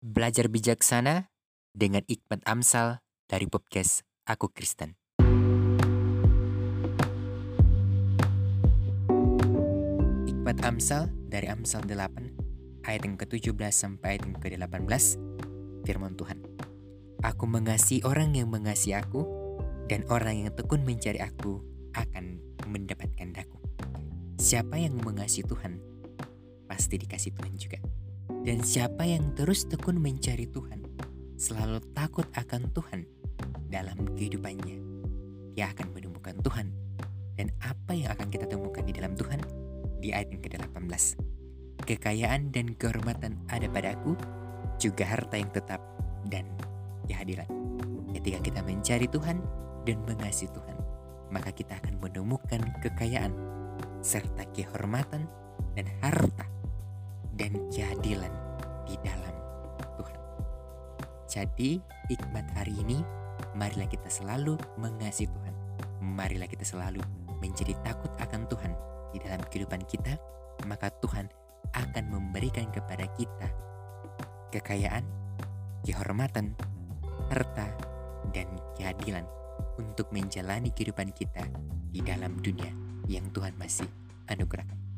Belajar bijaksana dengan Hikmat Amsal dari podcast Aku Kristen. Hikmat Amsal dari Amsal 8 ayat yang ke-17 sampai ayat yang ke-18 firman Tuhan. Aku mengasihi orang yang mengasihi aku dan orang yang tekun mencari aku akan mendapatkan daku. Siapa yang mengasihi Tuhan pasti dikasih Tuhan juga. Dan siapa yang terus tekun mencari Tuhan, selalu takut akan Tuhan dalam kehidupannya, dia akan menemukan Tuhan. Dan apa yang akan kita temukan di dalam Tuhan? Di ayat yang ke-18. Kekayaan dan kehormatan ada padaku, juga harta yang tetap dan kehadiran. Ketika kita mencari Tuhan dan mengasihi Tuhan, maka kita akan menemukan kekayaan serta kehormatan dan harta dan keadilan di dalam Tuhan. Jadi, hikmat hari ini, marilah kita selalu mengasihi Tuhan. Marilah kita selalu menjadi takut akan Tuhan di dalam kehidupan kita, maka Tuhan akan memberikan kepada kita kekayaan, kehormatan, harta, dan keadilan untuk menjalani kehidupan kita di dalam dunia yang Tuhan masih anugerahkan.